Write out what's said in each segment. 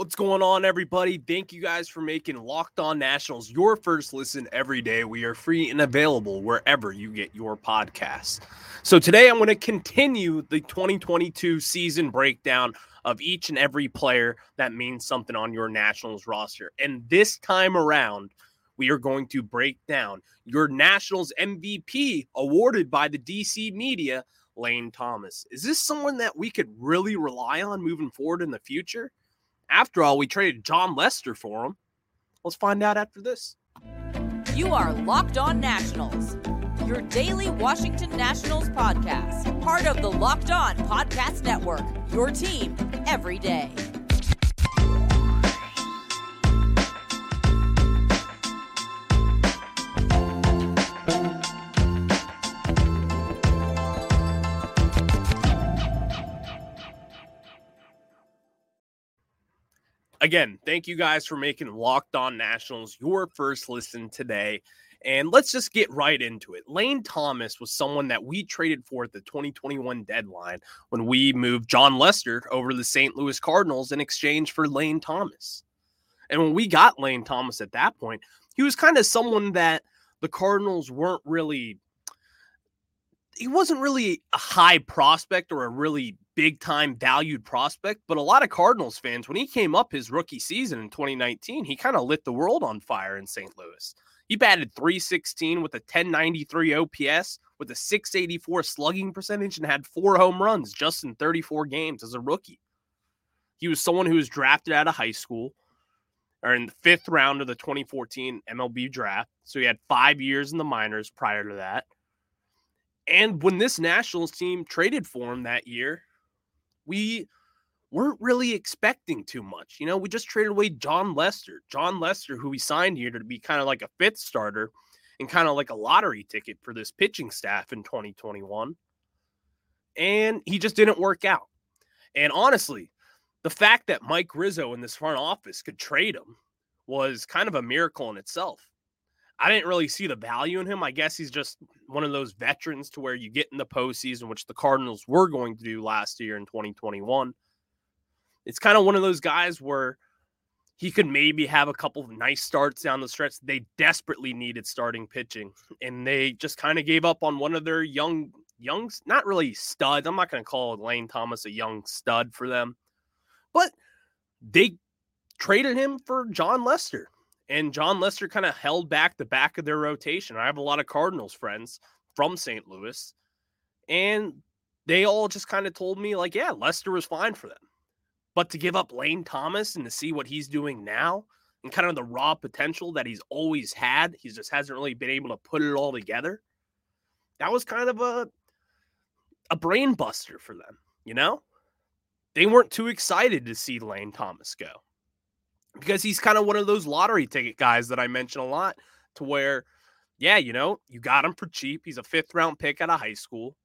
What's going on, everybody? Thank you guys for making Locked On Nationals your first listen every day. We are free and available wherever you get your podcasts. So, today I'm going to continue the 2022 season breakdown of each and every player that means something on your Nationals roster. And this time around, we are going to break down your Nationals MVP awarded by the DC media, Lane Thomas. Is this someone that we could really rely on moving forward in the future? After all, we traded Jon Lester for him. Let's find out after this. You are Locked On Nationals, your daily Washington Nationals podcast, part of the Locked On Podcast Network, your team every day. Again, thank you guys for making Locked On Nationals your first listen today. And let's just get right into it. Lane Thomas was someone that we traded for at the 2021 deadline when we moved Jon Lester over to the St. Louis Cardinals in exchange for Lane Thomas. And when we got Lane Thomas at that point, he was kind of someone that the Cardinals weren't really he wasn't really a high prospect or a really big time valued prospect, but a lot of Cardinals fans, when he came up his rookie season in 2019, he kind of lit the world on fire in St. Louis. He batted 316 with a 1093 OPS, with a 684 slugging percentage, and had four home runs just in 34 games as a rookie. He was someone who was drafted out of high school or in the fifth round of the 2014 MLB draft. So he had five years in the minors prior to that. And when this Nationals team traded for him that year, we weren't really expecting too much. You know, we just traded away Jon Lester. Jon Lester, who we signed here to be kind of like a fifth starter and kind of like a lottery ticket for this pitching staff in 2021. And he just didn't work out. And honestly, the fact that Mike Rizzo in this front office could trade him was kind of a miracle in itself. I didn't really see the value in him. I guess he's just one of those veterans to where you get in the postseason, which the Cardinals were going to do last year in 2021. It's kind of one of those guys where he could maybe have a couple of nice starts down the stretch. They desperately needed starting pitching, and they just kind of gave up on one of their young, young, not really studs. I'm not going to call Lane Thomas a young stud for them, but they traded him for Jon Lester and Jon Lester kind of held back the back of their rotation. I have a lot of Cardinals friends from St. Louis, and they all just kind of told me, like, yeah, Lester was fine for them. But to give up Lane Thomas and to see what he's doing now and kind of the raw potential that he's always had, he just hasn't really been able to put it all together. That was kind of a a brain buster for them, you know? They weren't too excited to see Lane Thomas go because he's kind of one of those lottery ticket guys that I mention a lot to where, yeah, you know, you got him for cheap. He's a fifth round pick out of high school.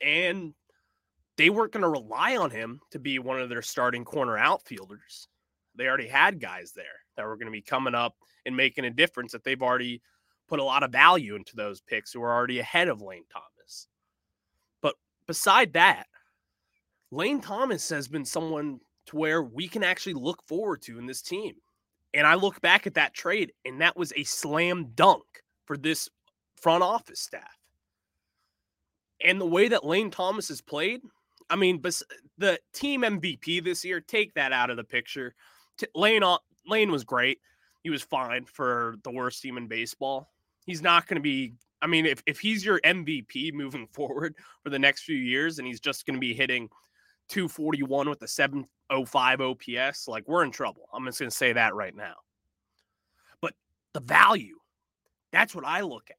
And they weren't going to rely on him to be one of their starting corner outfielders. They already had guys there that were going to be coming up and making a difference that they've already put a lot of value into those picks who are already ahead of Lane Thomas. But beside that, Lane Thomas has been someone to where we can actually look forward to in this team. And I look back at that trade, and that was a slam dunk for this front office staff. And the way that Lane Thomas has played, I mean, the team MVP this year, take that out of the picture. Lane, Lane was great. He was fine for the worst team in baseball. He's not going to be, I mean, if, if he's your MVP moving forward for the next few years and he's just going to be hitting 241 with a 705 OPS, like we're in trouble. I'm just going to say that right now. But the value, that's what I look at.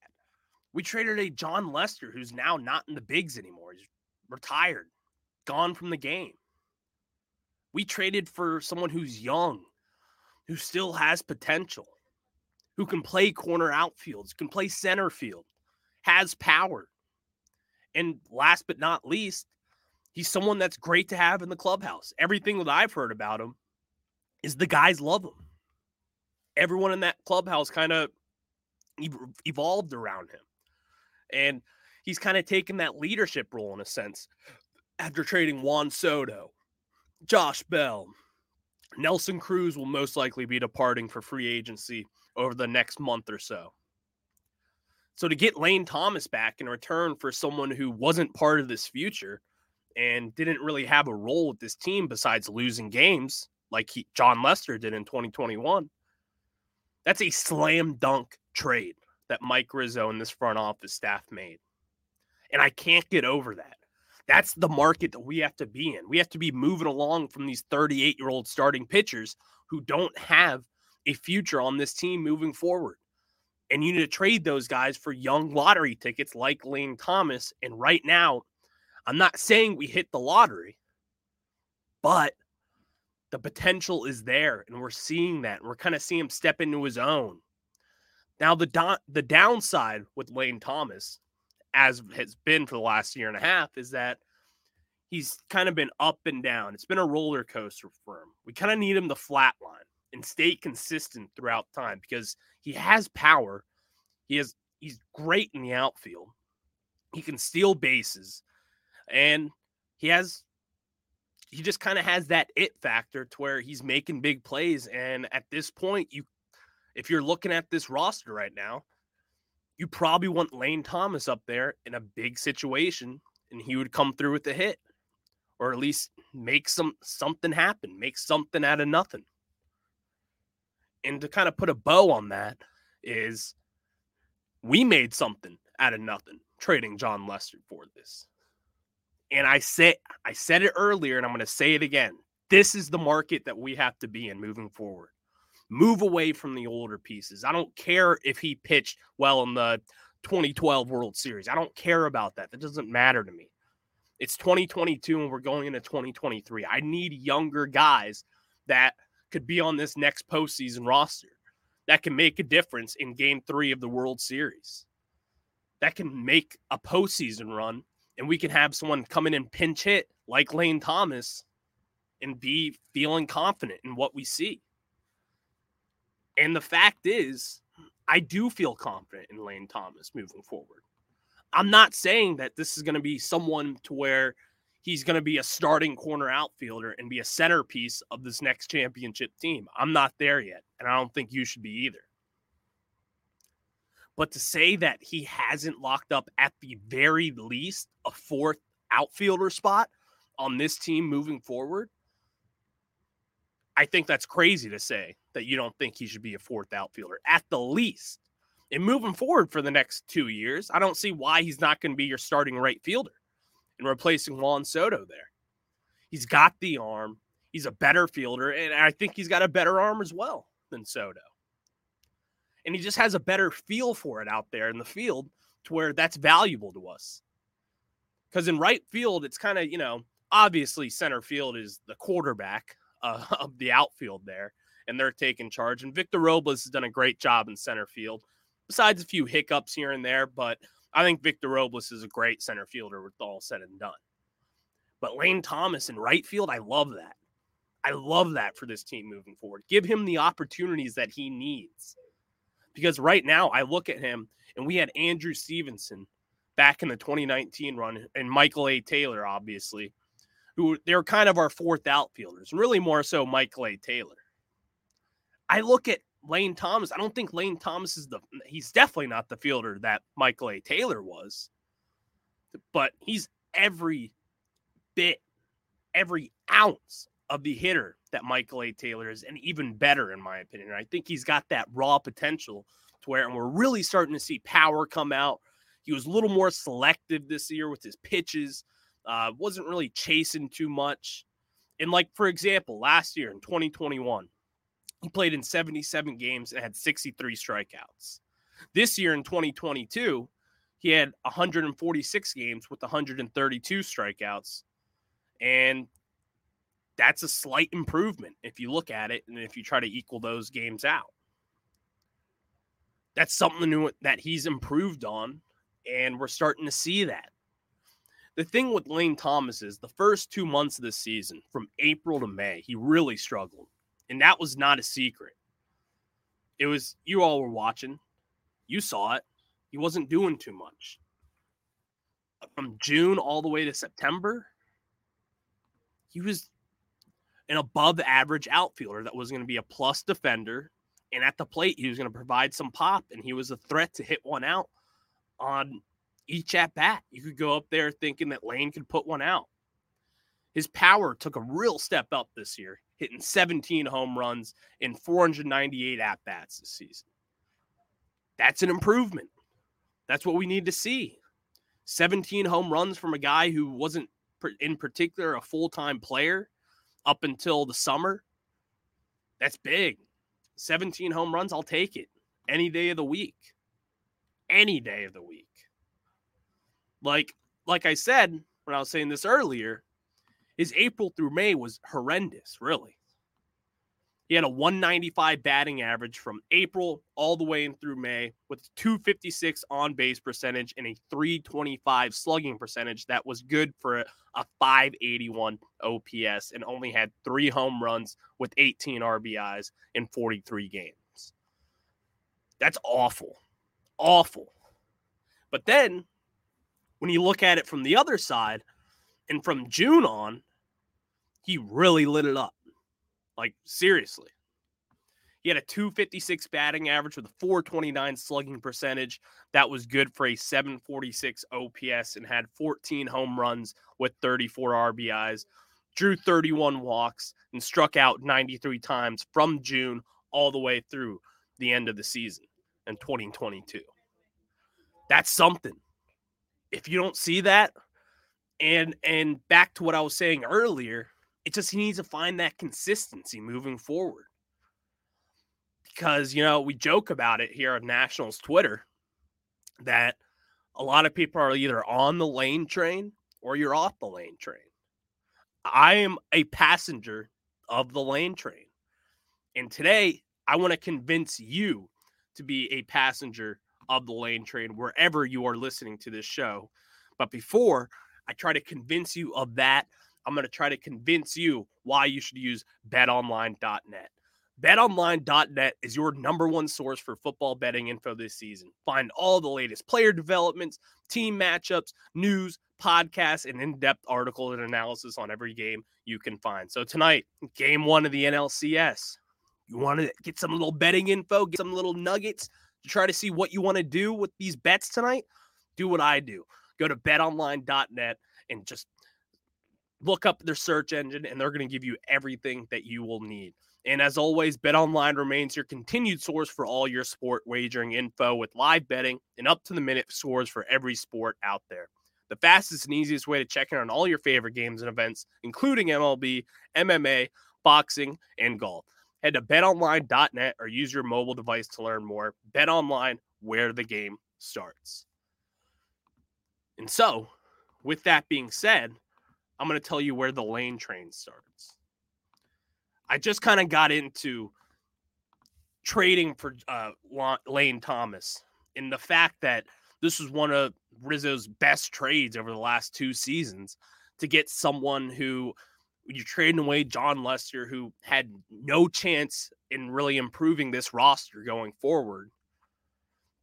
We traded a Jon Lester who's now not in the bigs anymore. He's retired, gone from the game. We traded for someone who's young, who still has potential, who can play corner outfields, can play center field, has power. And last but not least, He's someone that's great to have in the clubhouse. Everything that I've heard about him is the guys love him. Everyone in that clubhouse kind of evolved around him. And he's kind of taken that leadership role in a sense after trading Juan Soto, Josh Bell, Nelson Cruz will most likely be departing for free agency over the next month or so. So to get Lane Thomas back in return for someone who wasn't part of this future and didn't really have a role with this team besides losing games like he, Jon Lester did in 2021, that's a slam dunk trade that Mike Rizzo and this front office staff made. And I can't get over that. That's the market that we have to be in. We have to be moving along from these 38 year old starting pitchers who don't have a future on this team moving forward. And you need to trade those guys for young lottery tickets like Lane Thomas. And right now, I'm not saying we hit the lottery, but the potential is there. And we're seeing that. We're kind of seeing him step into his own. Now, the, do- the downside with Lane Thomas as has been for the last year and a half, is that he's kind of been up and down. It's been a roller coaster for him. We kind of need him to flatline and stay consistent throughout time because he has power. He has he's great in the outfield. He can steal bases, and he has he just kind of has that it factor to where he's making big plays. And at this point, you if you're looking at this roster right now, you probably want Lane Thomas up there in a big situation and he would come through with a hit or at least make some something happen, make something out of nothing. And to kind of put a bow on that is we made something out of nothing trading Jon Lester for this. And I said I said it earlier and I'm going to say it again. This is the market that we have to be in moving forward move away from the older pieces. I don't care if he pitched well in the 2012 World Series. I don't care about that. That doesn't matter to me. It's 2022 and we're going into 2023. I need younger guys that could be on this next postseason roster that can make a difference in game three of the World Series, that can make a postseason run, and we can have someone come in and pinch hit like Lane Thomas and be feeling confident in what we see. And the fact is, I do feel confident in Lane Thomas moving forward. I'm not saying that this is going to be someone to where he's going to be a starting corner outfielder and be a centerpiece of this next championship team. I'm not there yet, and I don't think you should be either. But to say that he hasn't locked up at the very least a fourth outfielder spot on this team moving forward, I think that's crazy to say that you don't think he should be a fourth outfielder at the least. And moving forward for the next two years, I don't see why he's not going to be your starting right fielder and replacing Juan Soto there. He's got the arm, he's a better fielder, and I think he's got a better arm as well than Soto. And he just has a better feel for it out there in the field to where that's valuable to us. Because in right field, it's kind of, you know, obviously center field is the quarterback uh, of the outfield there, and they're taking charge. And Victor Robles has done a great job in center field, besides a few hiccups here and there. But I think Victor Robles is a great center fielder with all said and done. But Lane Thomas in right field, I love that. I love that for this team moving forward. Give him the opportunities that he needs. Because right now, I look at him and we had Andrew Stevenson back in the 2019 run and Michael A. Taylor, obviously, who they're kind of our fourth outfielders, really more so Michael A. Taylor. I look at Lane Thomas. I don't think Lane Thomas is the he's definitely not the fielder that Michael A. Taylor was, but he's every bit, every ounce of the hitter that Michael A. Taylor is, and even better, in my opinion. I think he's got that raw potential to where, and we're really starting to see power come out. He was a little more selective this year with his pitches. Uh, wasn't really chasing too much. And like for example, last year in 2021, he played in 77 games and had 63 strikeouts. This year in 2022, he had 146 games with 132 strikeouts. And that's a slight improvement if you look at it and if you try to equal those games out. That's something new that he's improved on, and we're starting to see that the thing with Lane Thomas is the first two months of the season, from April to May, he really struggled. And that was not a secret. It was, you all were watching, you saw it. He wasn't doing too much. From June all the way to September, he was an above average outfielder that was going to be a plus defender. And at the plate, he was going to provide some pop, and he was a threat to hit one out on each at bat. You could go up there thinking that Lane could put one out. His power took a real step up this year, hitting 17 home runs in 498 at bats this season. That's an improvement. That's what we need to see. 17 home runs from a guy who wasn't in particular a full time player up until the summer. That's big. 17 home runs, I'll take it any day of the week. Any day of the week. Like like I said when I was saying this earlier, his April through May was horrendous, really. He had a 195 batting average from April all the way in through May with 256 on base percentage and a 325 slugging percentage that was good for a, a 581 OPS and only had three home runs with 18 RBIs in 43 games. That's awful. Awful. But then when you look at it from the other side and from June on, he really lit it up. Like, seriously. He had a 256 batting average with a 429 slugging percentage. That was good for a 746 OPS and had 14 home runs with 34 RBIs. Drew 31 walks and struck out 93 times from June all the way through the end of the season in 2022. That's something. If you don't see that, and and back to what I was saying earlier, it just he needs to find that consistency moving forward. Because, you know, we joke about it here on Nationals Twitter that a lot of people are either on the lane train or you're off the lane train. I am a passenger of the lane train. And today, I want to convince you to be a passenger of the lane train wherever you are listening to this show. But before I try to convince you of that, I'm going to try to convince you why you should use betonline.net. BetOnline.net is your number one source for football betting info this season. Find all the latest player developments, team matchups, news, podcasts, and in depth articles and analysis on every game you can find. So, tonight, game one of the NLCS. You want to get some little betting info, get some little nuggets to try to see what you want to do with these bets tonight? Do what I do. Go to betonline.net and just look up their search engine and they're going to give you everything that you will need. And as always, BetOnline remains your continued source for all your sport wagering info with live betting and up to the minute scores for every sport out there. The fastest and easiest way to check in on all your favorite games and events, including MLB, MMA, boxing, and golf. Head to betonline.net or use your mobile device to learn more. BetOnline, where the game starts. And so, with that being said, I'm going to tell you where the lane train starts. I just kind of got into trading for uh, Lane Thomas and the fact that this was one of Rizzo's best trades over the last two seasons to get someone who you're trading away Jon Lester, who had no chance in really improving this roster going forward,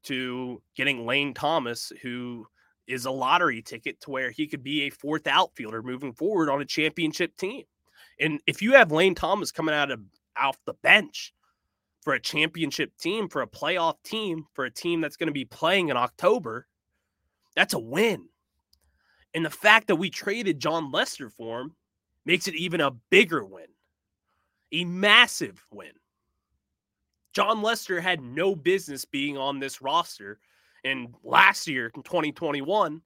to getting Lane Thomas, who is a lottery ticket to where he could be a fourth outfielder moving forward on a championship team. And if you have Lane Thomas coming out of off the bench for a championship team, for a playoff team, for a team that's going to be playing in October, that's a win. And the fact that we traded Jon Lester for him makes it even a bigger win, a massive win. Jon Lester had no business being on this roster in last year in 2021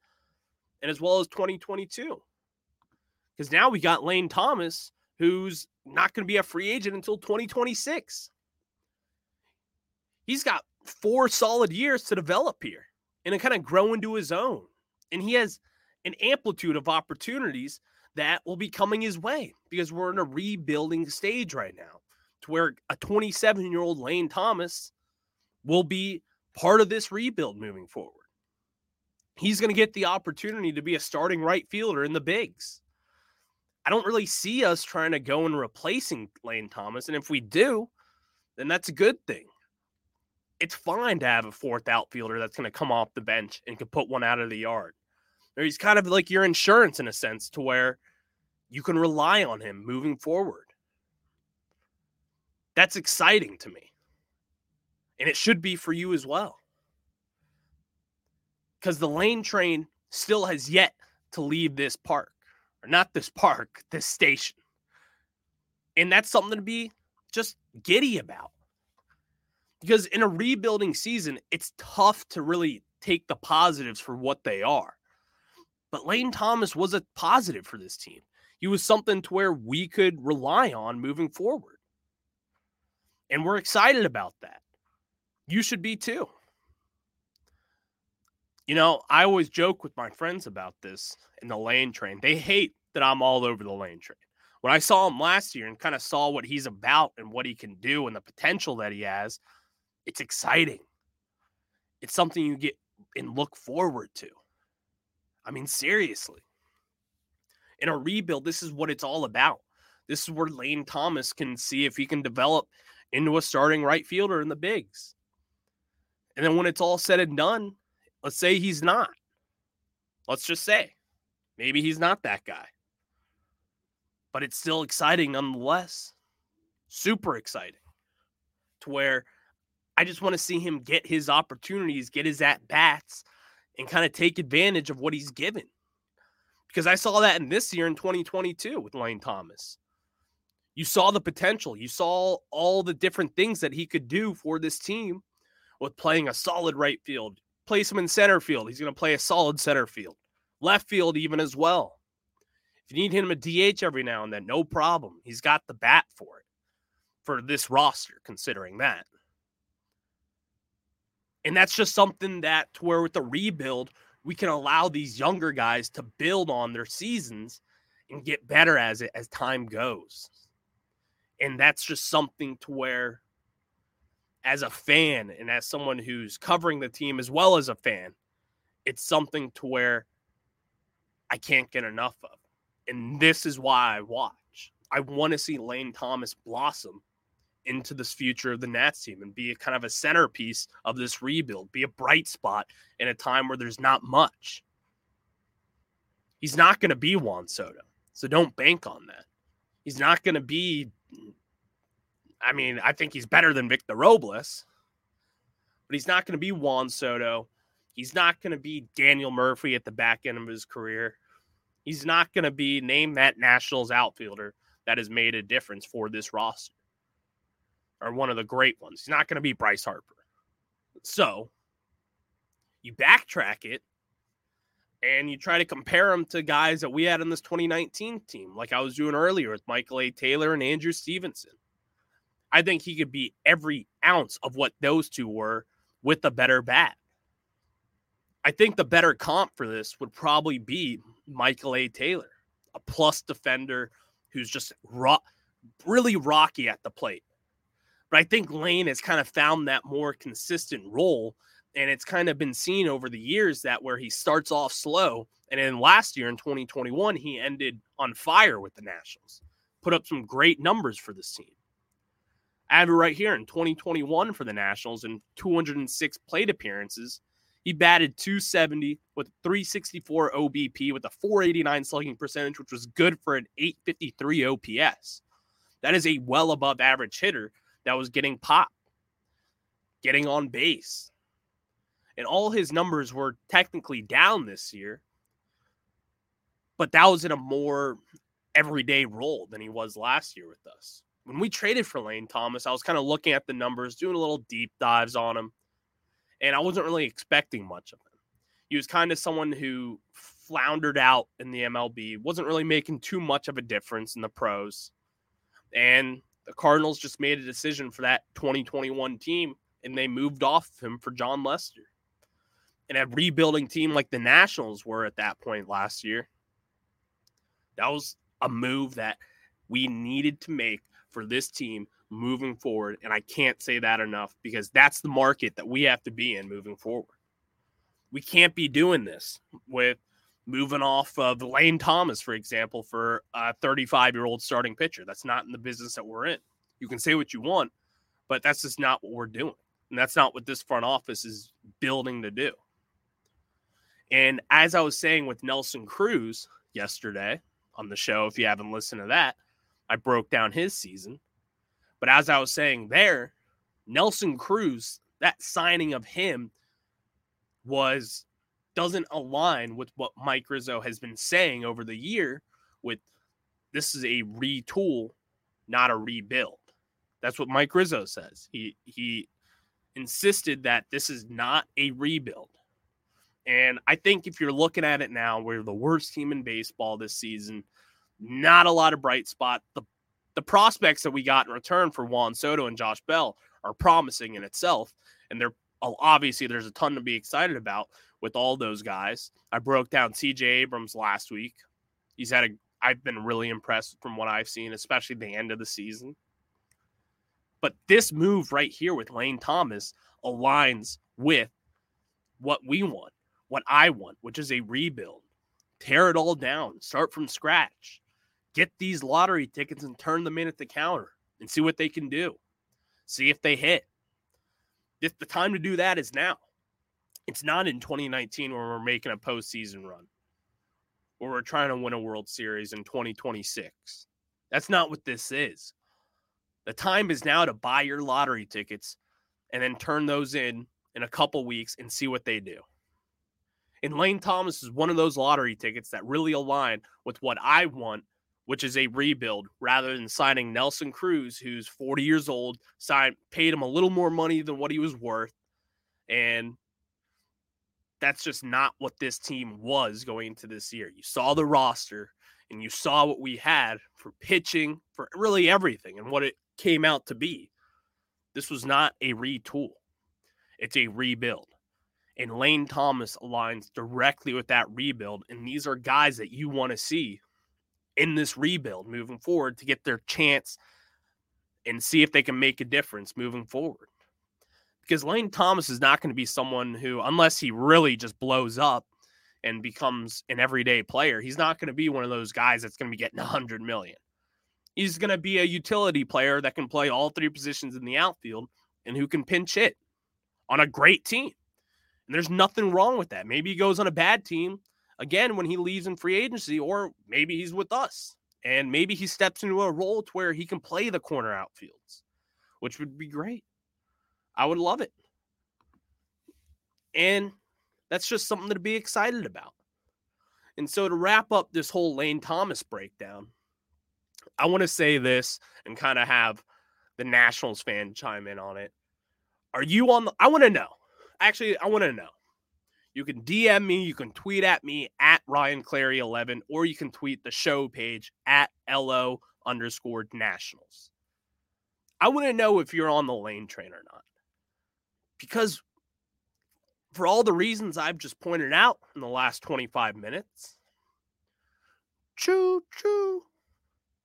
and as well as 2022. Because now we got Lane Thomas, who's not going to be a free agent until 2026. He's got four solid years to develop here and to kind of grow into his own. And he has an amplitude of opportunities that will be coming his way because we're in a rebuilding stage right now to where a 27 year old Lane Thomas will be part of this rebuild moving forward. He's going to get the opportunity to be a starting right fielder in the bigs. I don't really see us trying to go and replacing Lane Thomas. And if we do, then that's a good thing. It's fine to have a fourth outfielder that's going to come off the bench and can put one out of the yard. Or he's kind of like your insurance in a sense to where you can rely on him moving forward. That's exciting to me. And it should be for you as well. Because the lane train still has yet to leave this park, or not this park, this station. And that's something to be just giddy about. Because in a rebuilding season, it's tough to really take the positives for what they are. But Lane Thomas was a positive for this team. He was something to where we could rely on moving forward. And we're excited about that. You should be too. You know, I always joke with my friends about this in the lane train. They hate that I'm all over the lane train. When I saw him last year and kind of saw what he's about and what he can do and the potential that he has, it's exciting. It's something you get and look forward to. I mean, seriously. In a rebuild, this is what it's all about. This is where Lane Thomas can see if he can develop into a starting right fielder in the bigs. And then when it's all said and done, let's say he's not. Let's just say maybe he's not that guy but it's still exciting nonetheless. Super exciting to where I just want to see him get his opportunities, get his at bats, and kind of take advantage of what he's given. Because I saw that in this year in 2022 with Lane Thomas. You saw the potential, you saw all the different things that he could do for this team with playing a solid right field. Place him in center field. He's going to play a solid center field, left field, even as well. If you need him a DH every now and then, no problem. He's got the bat for it for this roster, considering that. And that's just something that to where with the rebuild, we can allow these younger guys to build on their seasons and get better as it as time goes. And that's just something to where as a fan and as someone who's covering the team as well as a fan, it's something to where I can't get enough of. And this is why I watch. I want to see Lane Thomas blossom into this future of the Nats team and be a kind of a centerpiece of this rebuild, be a bright spot in a time where there's not much. He's not going to be Juan Soto. So don't bank on that. He's not going to be I mean, I think he's better than Victor Robles, but he's not going to be Juan Soto. He's not going to be Daniel Murphy at the back end of his career. He's not going to be named that Nationals outfielder that has made a difference for this roster or one of the great ones. He's not going to be Bryce Harper. So you backtrack it and you try to compare him to guys that we had in this 2019 team, like I was doing earlier with Michael A. Taylor and Andrew Stevenson. I think he could be every ounce of what those two were with a better bat. I think the better comp for this would probably be Michael A. Taylor, a plus defender who's just really rocky at the plate. But I think Lane has kind of found that more consistent role. And it's kind of been seen over the years that where he starts off slow. And then last year in 2021, he ended on fire with the Nationals, put up some great numbers for this team. It right here in 2021 for the Nationals in 206 plate appearances. He batted 270 with 364 OBP with a 489 slugging percentage, which was good for an 853 OPS. That is a well above average hitter that was getting pop, getting on base. And all his numbers were technically down this year, but that was in a more everyday role than he was last year with us. When we traded for Lane Thomas, I was kind of looking at the numbers, doing a little deep dives on him and I wasn't really expecting much of him. He was kind of someone who floundered out in the MLB, wasn't really making too much of a difference in the pros. And the Cardinals just made a decision for that 2021 team and they moved off him for Jon Lester. And a rebuilding team like the Nationals were at that point last year, that was a move that we needed to make for this team moving forward. And I can't say that enough because that's the market that we have to be in moving forward. We can't be doing this with moving off of Lane Thomas, for example, for a 35 year old starting pitcher. That's not in the business that we're in. You can say what you want, but that's just not what we're doing. And that's not what this front office is building to do. And as I was saying with Nelson Cruz yesterday on the show, if you haven't listened to that, I broke down his season. But as I was saying there, Nelson Cruz, that signing of him was doesn't align with what Mike Rizzo has been saying over the year with this is a retool, not a rebuild. That's what Mike Rizzo says. He he insisted that this is not a rebuild. And I think if you're looking at it now, we're the worst team in baseball this season. Not a lot of bright spot. The the prospects that we got in return for Juan Soto and Josh Bell are promising in itself, and they're oh, obviously there's a ton to be excited about with all those guys. I broke down CJ Abrams last week. He's had a I've been really impressed from what I've seen, especially the end of the season. But this move right here with Lane Thomas aligns with what we want, what I want, which is a rebuild. Tear it all down, start from scratch. Get these lottery tickets and turn them in at the counter and see what they can do. See if they hit. The time to do that is now. It's not in 2019 when we're making a postseason run or we're trying to win a World Series in 2026. That's not what this is. The time is now to buy your lottery tickets and then turn those in in a couple weeks and see what they do. And Lane Thomas is one of those lottery tickets that really align with what I want, which is a rebuild rather than signing Nelson Cruz, who's 40 years old, signed paid him a little more money than what he was worth. And that's just not what this team was going into this year. You saw the roster and you saw what we had for pitching, for really everything, and what it came out to be. This was not a retool, it's a rebuild. And Lane Thomas aligns directly with that rebuild. And these are guys that you want to see in this rebuild moving forward to get their chance and see if they can make a difference moving forward because Lane Thomas is not going to be someone who, unless he really just blows up and becomes an everyday player, he's not going to be one of those guys that's going to be getting 100 million. He's going to be a utility player that can play all three positions in the outfield and who can pinch hit on a great team. And there's nothing wrong with that. Maybe he goes on a bad team again when he leaves in free agency, or maybe he's with us and maybe he steps into a role to where he can play the corner outfields, which would be great. I would love it. And that's just something to be excited about. And so to wrap up this whole Lane Thomas breakdown, I want to say this and kind of have the Nationals fan chime in on it. Are you on the I want to know. Actually, I want to know. You can DM me, you can tweet at me at Ryan Clary 11, or you can tweet the show page at LO underscore nationals. I want to know if you're on the lane train or not because for all the reasons I've just pointed out in the last 25 minutes, choo choo,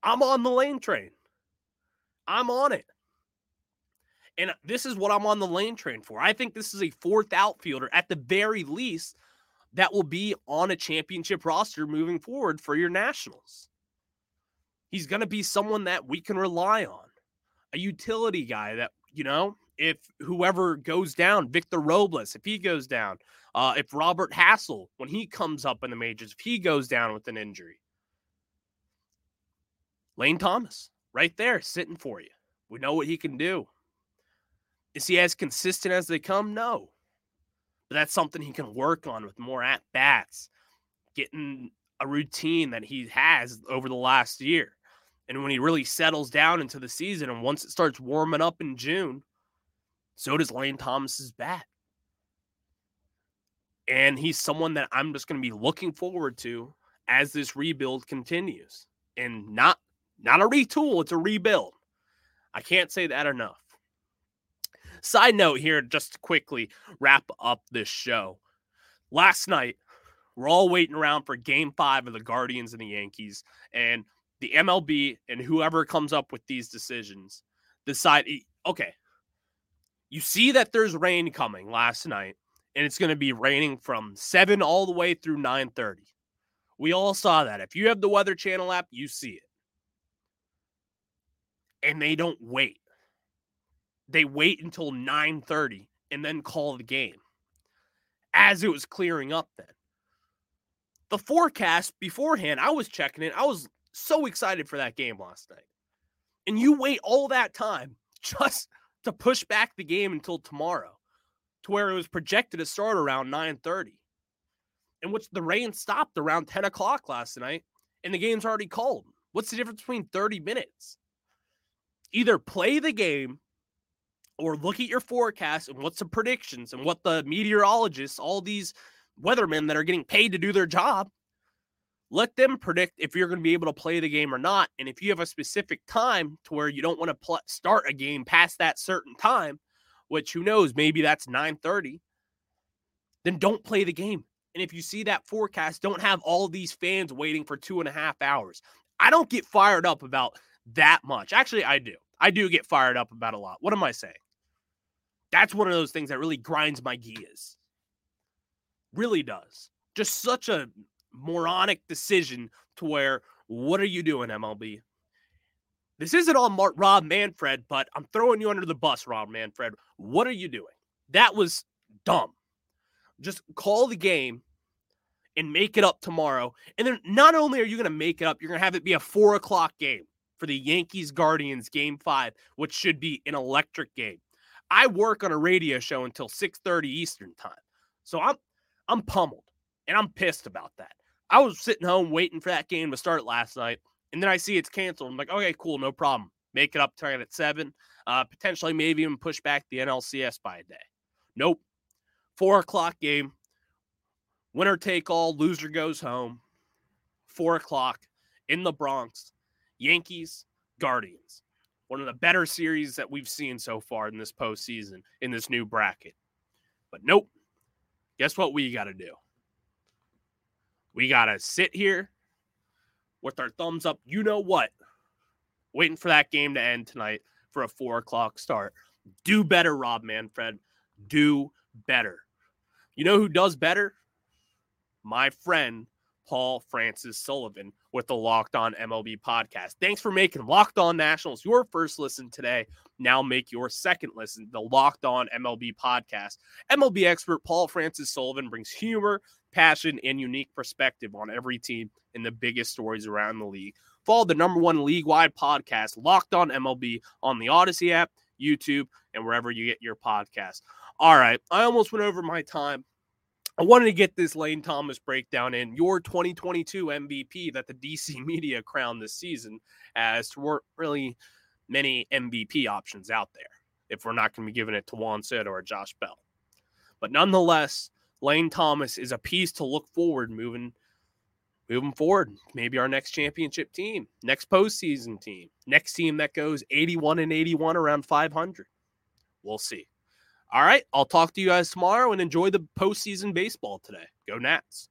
I'm on the lane train. I'm on it. And this is what I'm on the lane train for. I think this is a fourth outfielder at the very least that will be on a championship roster moving forward for your Nationals. He's going to be someone that we can rely on, a utility guy that, you know, if whoever goes down, Victor Robles, if he goes down, uh, if Robert Hassell, when he comes up in the majors, if he goes down with an injury. Lane Thomas, right there, sitting for you. We know what he can do. Is he as consistent as they come? No. But that's something he can work on with more at bats, getting a routine that he has over the last year. And when he really settles down into the season, and once it starts warming up in June, so does Lane Thomas's bat. And he's someone that I'm just going to be looking forward to as this rebuild continues. And not not a retool, it's a rebuild. I can't say that enough. Side note here, just to quickly wrap up this show. Last night, we're all waiting around for game five of the Guardians and the Yankees. And the MLB and whoever comes up with these decisions decide okay, you see that there's rain coming last night, and it's going to be raining from 7 all the way through 9:30. We all saw that. If you have the Weather Channel app, you see it. And they don't wait. They wait until 9:30 and then call the game. As it was clearing up then. The forecast beforehand, I was checking it. I was so excited for that game last night. And you wait all that time just to push back the game until tomorrow to where it was projected to start around 9:30. In which the rain stopped around 10 o'clock last night and the game's already called. What's the difference between 30 minutes? Either play the game or look at your forecast and what's the predictions and what the meteorologists, all these weathermen that are getting paid to do their job, let them predict if you're going to be able to play the game or not. And if you have a specific time to where you don't want to pl- start a game past that certain time, which who knows, maybe that's 9:30, then don't play the game. And if you see that forecast, don't have all these fans waiting for two and a half hours. I don't get fired up about that much. Actually, I do. I do get fired up about a lot. What am I saying? That's one of those things that really grinds my gears. Really does. Just such a moronic decision to where what are you doing, MLB? This isn't all Mark, Rob Manfred, but I'm throwing you under the bus, Rob Manfred. What are you doing? That was dumb. Just call the game and make it up tomorrow. And then not only are you going to make it up, you're going to have it be a four o'clock game for the Yankees Guardians game five, which should be an electric game. I work on a radio show until 6:30 Eastern time. So I'm I'm pummeled and I'm pissed about that. I was sitting home waiting for that game to start last night, and then I see it's canceled. I'm like, okay, cool, no problem. Make it up tonight at seven. Uh, potentially, maybe even push back the NLCS by a day. Nope. Four o'clock game. Winner take all. Loser goes home. Four o'clock in the Bronx. Yankees, Guardians. One of the better series that we've seen so far in this postseason in this new bracket. But nope. Guess what we got to do? We got to sit here with our thumbs up. You know what? Waiting for that game to end tonight for a four o'clock start. Do better, Rob Manfred. Do better. You know who does better? My friend, Paul Francis Sullivan with the Locked On MLB podcast. Thanks for making Locked On Nationals your first listen today. Now make your second listen, the Locked On MLB podcast. MLB expert Paul Francis Sullivan brings humor, passion, and unique perspective on every team and the biggest stories around the league. Follow the number one league wide podcast, Locked On MLB, on the Odyssey app, YouTube, and wherever you get your podcast. All right, I almost went over my time. I wanted to get this Lane Thomas breakdown in your 2022 MVP that the DC media crowned this season, as there weren't really many MVP options out there if we're not going to be giving it to Juan Soto or Josh Bell. But nonetheless, Lane Thomas is a piece to look forward moving moving forward. Maybe our next championship team, next postseason team, next team that goes 81 and 81 around 500. We'll see. All right. I'll talk to you guys tomorrow and enjoy the postseason baseball today. Go Nats.